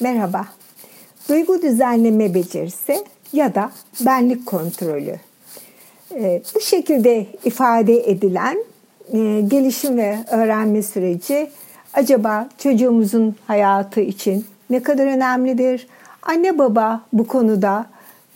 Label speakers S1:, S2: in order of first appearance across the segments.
S1: Merhaba. Duygu düzenleme becerisi ya da benlik kontrolü. Ee, bu şekilde ifade edilen e, gelişim ve öğrenme süreci acaba çocuğumuzun hayatı için ne kadar önemlidir? Anne baba bu konuda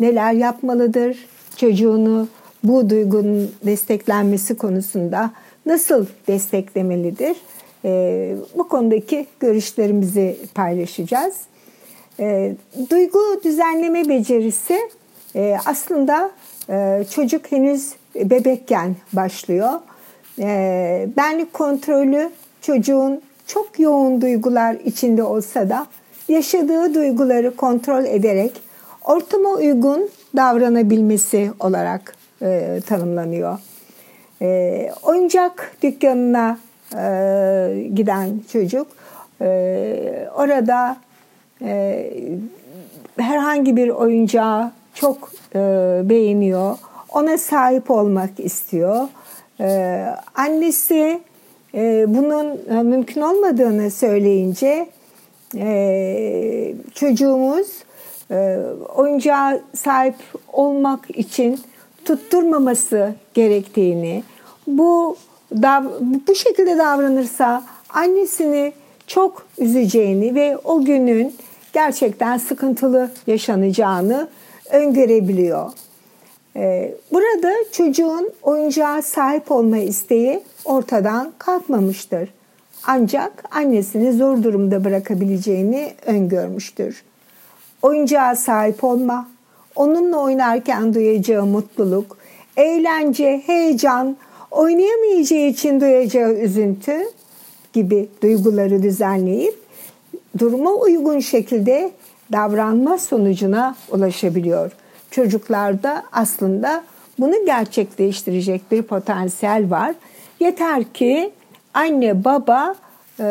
S1: neler yapmalıdır? Çocuğunu bu duygunun desteklenmesi konusunda nasıl desteklemelidir? E, bu konudaki görüşlerimizi paylaşacağız. E, duygu düzenleme becerisi e, aslında e, çocuk henüz bebekken başlıyor. E, benlik kontrolü çocuğun çok yoğun duygular içinde olsa da yaşadığı duyguları kontrol ederek ortama uygun davranabilmesi olarak e, tanımlanıyor. E, oyuncak dükkanına e, giden çocuk e, orada e, herhangi bir oyuncağı çok beğeniyor. Ona sahip olmak istiyor. Annesi bunun mümkün olmadığını söyleyince çocuğumuz e, oyuncağa sahip olmak için tutturmaması gerektiğini, bu bu şekilde davranırsa annesini çok üzeceğini ve o günün gerçekten sıkıntılı yaşanacağını öngörebiliyor. Ee, burada çocuğun oyuncağa sahip olma isteği ortadan kalkmamıştır. Ancak annesini zor durumda bırakabileceğini öngörmüştür. Oyuncağa sahip olma, onunla oynarken duyacağı mutluluk, eğlence, heyecan, oynayamayacağı için duyacağı üzüntü gibi duyguları düzenleyip duruma uygun şekilde davranma sonucuna ulaşabiliyor. Çocuklarda aslında bunu gerçekleştirecek bir potansiyel var. Yeter ki anne baba e,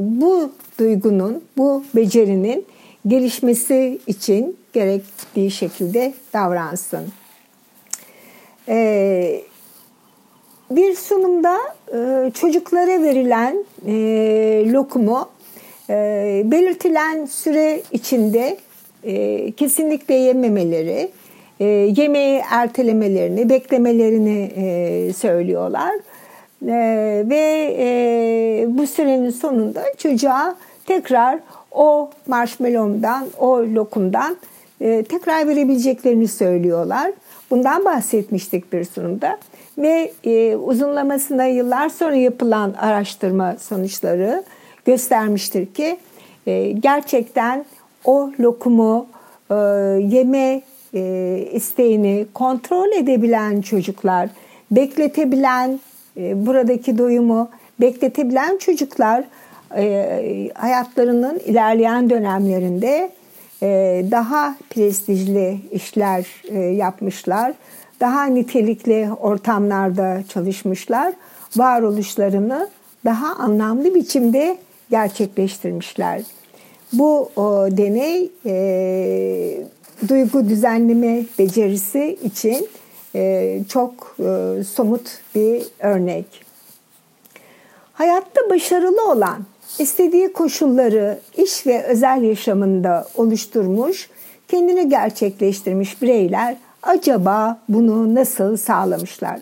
S1: bu duygunun, bu becerinin gelişmesi için gerektiği şekilde davransın. E, bir sunumda e, çocuklara verilen e, lokumu e, belirtilen süre içinde e, kesinlikle yememeleri, e, yemeği ertelemelerini, beklemelerini e, söylüyorlar. E, ve e, bu sürenin sonunda çocuğa tekrar o marshmallow'dan, o lokumdan e, tekrar verebileceklerini söylüyorlar. Bundan bahsetmiştik bir sunumda ve e, uzunlamasına yıllar sonra yapılan araştırma sonuçları göstermiştir ki e, gerçekten o lokumu e, yeme e, isteğini kontrol edebilen çocuklar, bekletebilen e, buradaki doyumu bekletebilen çocuklar e, hayatlarının ilerleyen dönemlerinde daha prestijli işler e, yapmışlar daha nitelikli ortamlarda çalışmışlar. Varoluşlarını daha anlamlı biçimde gerçekleştirmişler. Bu deney e, duygu düzenleme becerisi için e, çok somut bir örnek. Hayatta başarılı olan, istediği koşulları iş ve özel yaşamında oluşturmuş, kendini gerçekleştirmiş bireyler Acaba bunu nasıl sağlamışlar?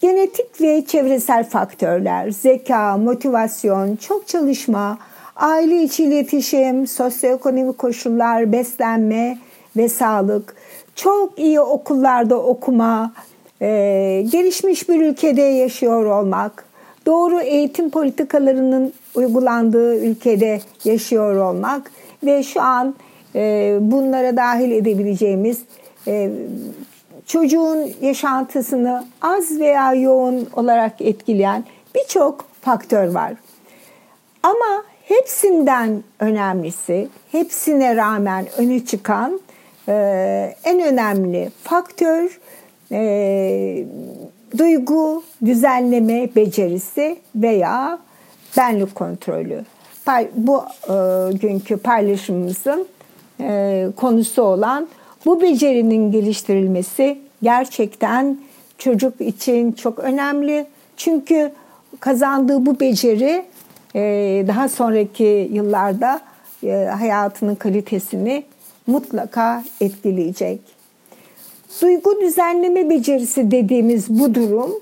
S1: Genetik ve çevresel faktörler, zeka, motivasyon, çok çalışma, aile içi iletişim, sosyoekonomik koşullar, beslenme ve sağlık, çok iyi okullarda okuma, e, gelişmiş bir ülkede yaşıyor olmak, doğru eğitim politikalarının uygulandığı ülkede yaşıyor olmak ve şu an e, bunlara dahil edebileceğimiz e, çocuğun yaşantısını az veya yoğun olarak etkileyen birçok faktör var. Ama hepsinden önemlisi, hepsine rağmen öne çıkan e, en önemli faktör e, duygu düzenleme becerisi veya benlik kontrolü. Bu e, günkü paylaşımımızın e, konusu olan bu becerinin geliştirilmesi gerçekten çocuk için çok önemli. Çünkü kazandığı bu beceri e, daha sonraki yıllarda e, hayatının kalitesini mutlaka etkileyecek. Duygu düzenleme becerisi dediğimiz bu durum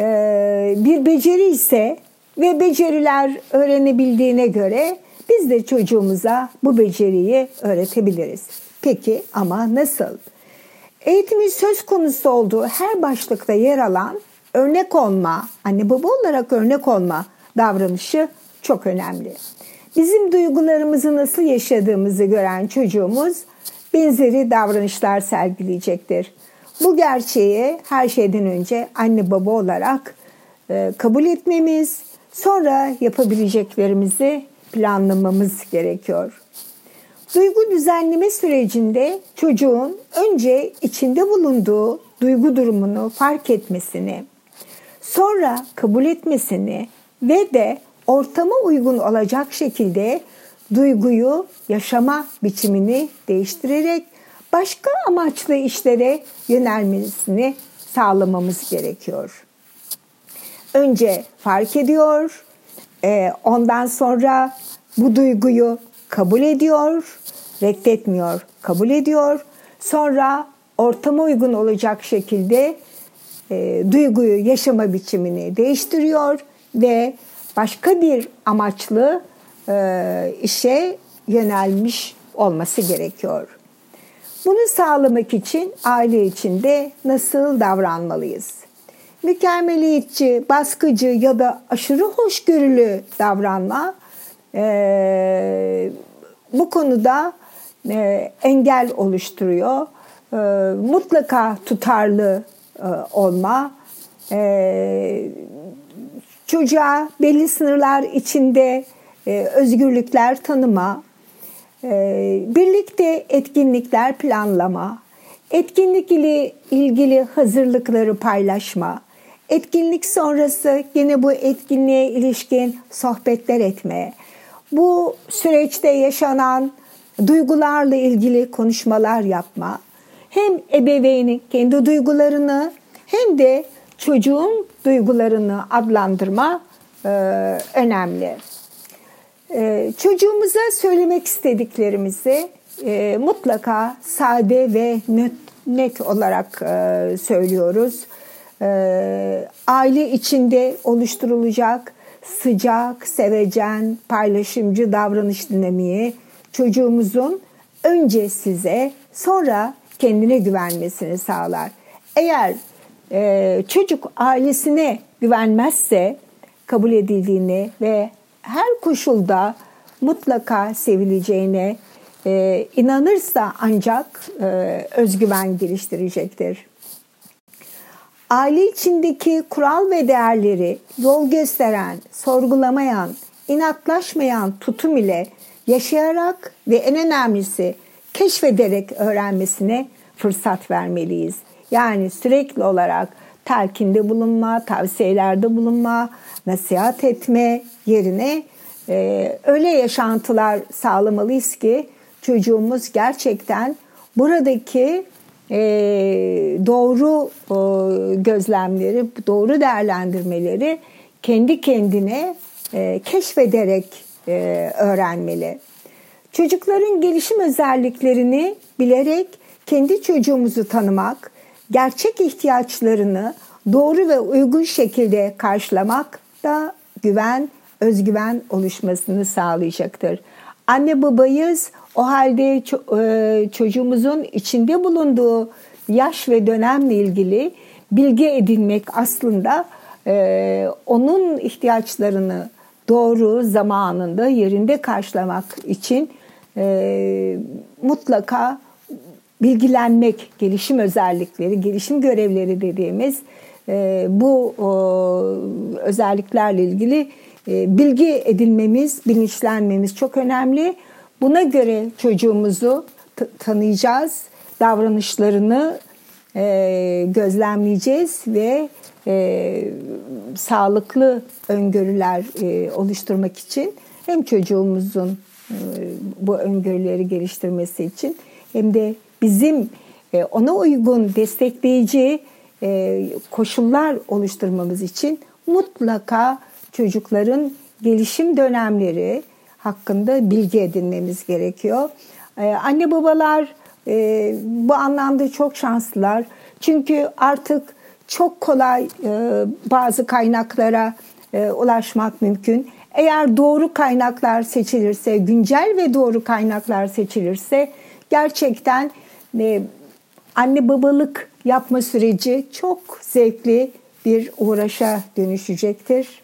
S1: e, bir beceri ise ve beceriler öğrenebildiğine göre biz de çocuğumuza bu beceriyi öğretebiliriz. Peki ama nasıl? Eğitimin söz konusu olduğu her başlıkta yer alan örnek olma, anne baba olarak örnek olma davranışı çok önemli. Bizim duygularımızı nasıl yaşadığımızı gören çocuğumuz benzeri davranışlar sergileyecektir. Bu gerçeği her şeyden önce anne baba olarak e, kabul etmemiz, sonra yapabileceklerimizi planlamamız gerekiyor. Duygu düzenleme sürecinde çocuğun önce içinde bulunduğu duygu durumunu fark etmesini, sonra kabul etmesini ve de ortama uygun olacak şekilde duyguyu yaşama biçimini değiştirerek başka amaçlı işlere yönelmesini sağlamamız gerekiyor. Önce fark ediyor, e, ondan sonra bu duyguyu kabul ediyor, reddetmiyor, kabul ediyor. Sonra ortama uygun olacak şekilde e, duyguyu, yaşama biçimini değiştiriyor ve başka bir amaçlı e, işe yönelmiş olması gerekiyor. Bunu sağlamak için aile içinde nasıl davranmalıyız? Mükemmeliyetçi, baskıcı ya da aşırı hoşgörülü davranma e, bu konuda e, engel oluşturuyor. E, mutlaka tutarlı e, olma, e, çocuğa belli sınırlar içinde e, özgürlükler tanıma, e, birlikte etkinlikler planlama, etkinlik ile ilgili hazırlıkları paylaşma, etkinlik sonrası yine bu etkinliğe ilişkin sohbetler etme, bu süreçte yaşanan duygularla ilgili konuşmalar yapma, hem ebeveynin kendi duygularını hem de çocuğun duygularını adlandırma e, önemli. E, çocuğumuza söylemek istediklerimizi e, mutlaka sade ve net, net olarak e, söylüyoruz. E, aile içinde oluşturulacak sıcak, sevecen, paylaşımcı davranış dinamiği çocuğumuzun önce size sonra kendine güvenmesini sağlar. Eğer e, çocuk ailesine güvenmezse kabul edildiğini ve her koşulda mutlaka sevileceğine e, inanırsa ancak e, özgüven geliştirecektir. Aile içindeki kural ve değerleri yol gösteren, sorgulamayan, inatlaşmayan tutum ile yaşayarak ve en önemlisi keşfederek öğrenmesine fırsat vermeliyiz. Yani sürekli olarak telkinde bulunma, tavsiyelerde bulunma, nasihat etme yerine e, öyle yaşantılar sağlamalıyız ki çocuğumuz gerçekten buradaki e, doğru e, gözlemleri, doğru değerlendirmeleri kendi kendine e, keşfederek e, öğrenmeli. Çocukların gelişim özelliklerini bilerek kendi çocuğumuzu tanımak, gerçek ihtiyaçlarını doğru ve uygun şekilde karşılamak da güven, özgüven oluşmasını sağlayacaktır. Anne babayız. O halde e, çocuğumuzun içinde bulunduğu yaş ve dönemle ilgili bilgi edinmek aslında e, onun ihtiyaçlarını doğru zamanında yerinde karşılamak için e, mutlaka bilgilenmek, gelişim özellikleri, gelişim görevleri dediğimiz bu özelliklerle ilgili bilgi edinmemiz, bilinçlenmemiz çok önemli. Buna göre çocuğumuzu tanıyacağız, davranışlarını e, gözlemleyeceğiz ve e, sağlıklı öngörüler e, oluşturmak için hem çocuğumuzun e, bu öngörüleri geliştirmesi için hem de bizim e, ona uygun destekleyici e, koşullar oluşturmamız için mutlaka çocukların gelişim dönemleri, hakkında bilgi edinmemiz gerekiyor. Ee, anne babalar e, bu anlamda çok şanslılar. Çünkü artık çok kolay e, bazı kaynaklara e, ulaşmak mümkün. Eğer doğru kaynaklar seçilirse, güncel ve doğru kaynaklar seçilirse gerçekten anne babalık yapma süreci çok zevkli bir uğraşa dönüşecektir.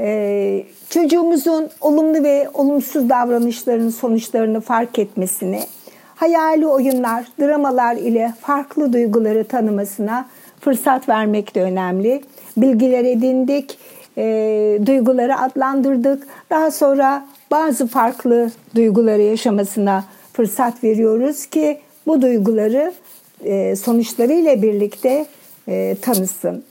S1: Ee, çocuğumuzun olumlu ve olumsuz davranışlarının sonuçlarını fark etmesini, hayali oyunlar, dramalar ile farklı duyguları tanımasına fırsat vermek de önemli. Bilgiler edindik, e, duyguları adlandırdık. Daha sonra bazı farklı duyguları yaşamasına fırsat veriyoruz ki bu duyguları e, sonuçlarıyla birlikte e, tanısın.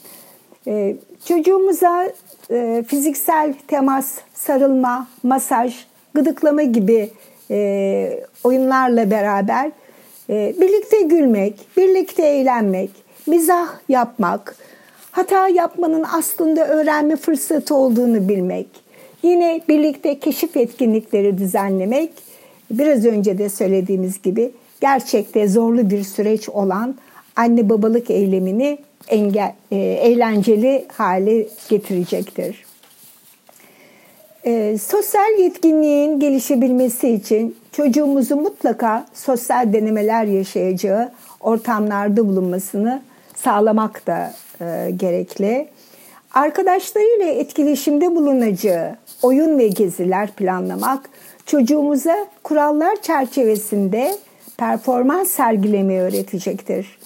S1: E, çocuğumuza e, fiziksel temas, sarılma, masaj, gıdıklama gibi e, oyunlarla beraber e, birlikte gülmek, birlikte eğlenmek, mizah yapmak, hata yapmanın aslında öğrenme fırsatı olduğunu bilmek, yine birlikte keşif etkinlikleri düzenlemek, biraz önce de söylediğimiz gibi gerçekte zorlu bir süreç olan anne babalık eylemini engel, e, eğlenceli hale getirecektir. E, sosyal yetkinliğin gelişebilmesi için çocuğumuzu mutlaka sosyal denemeler yaşayacağı ortamlarda bulunmasını sağlamak da e, gerekli. Arkadaşlarıyla etkileşimde bulunacağı oyun ve geziler planlamak çocuğumuza kurallar çerçevesinde performans sergilemeyi öğretecektir.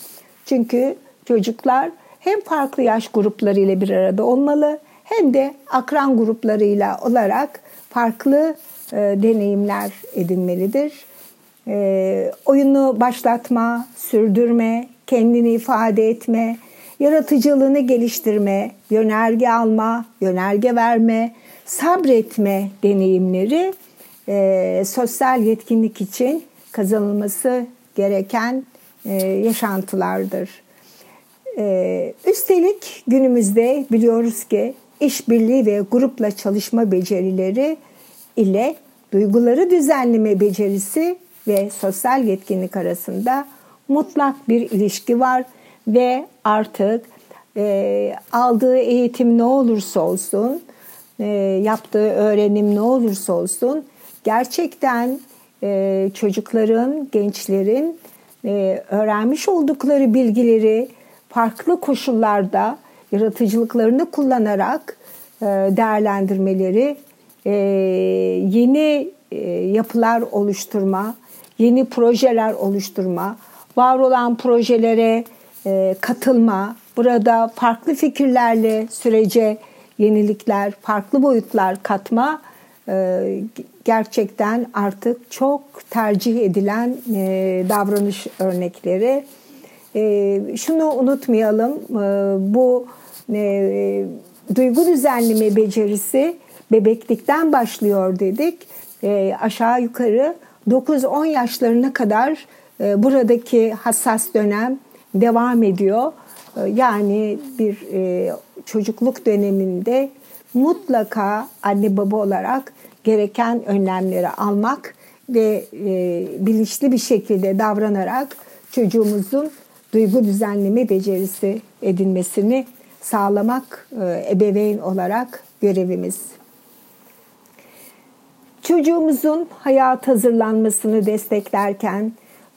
S1: Çünkü çocuklar hem farklı yaş gruplarıyla bir arada olmalı hem de akran gruplarıyla olarak farklı e, deneyimler edinmelidir. E, oyunu başlatma, sürdürme, kendini ifade etme, yaratıcılığını geliştirme, yönerge alma, yönerge verme, sabretme deneyimleri e, sosyal yetkinlik için kazanılması gereken e, yaşantılardır. E, üstelik günümüzde biliyoruz ki işbirliği ve grupla çalışma becerileri ile duyguları düzenleme becerisi ve sosyal yetkinlik arasında mutlak bir ilişki var ve artık e, aldığı eğitim ne olursa olsun, e, yaptığı öğrenim ne olursa olsun gerçekten e, çocukların, gençlerin öğrenmiş oldukları bilgileri farklı koşullarda yaratıcılıklarını kullanarak e, değerlendirmeleri, e, yeni e, yapılar oluşturma, yeni projeler oluşturma, var olan projelere katılma, burada farklı fikirlerle sürece yenilikler, farklı boyutlar katma gerçekten artık çok tercih edilen davranış örnekleri. E, şunu unutmayalım, e, bu e, duygu düzenleme becerisi bebeklikten başlıyor dedik. E, aşağı yukarı 9-10 yaşlarına kadar e, buradaki hassas dönem devam ediyor. E, yani bir e, çocukluk döneminde mutlaka anne baba olarak gereken önlemleri almak ve e, bilinçli bir şekilde davranarak çocuğumuzun duygu düzenleme becerisi edinmesini sağlamak e, ebeveyn olarak görevimiz. Çocuğumuzun hayat hazırlanmasını desteklerken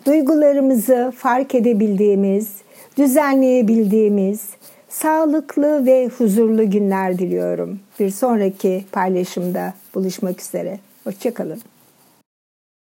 S1: duygularımızı fark edebildiğimiz, düzenleyebildiğimiz, sağlıklı ve huzurlu günler diliyorum. Bir sonraki paylaşımda buluşmak üzere. Hoşçakalın.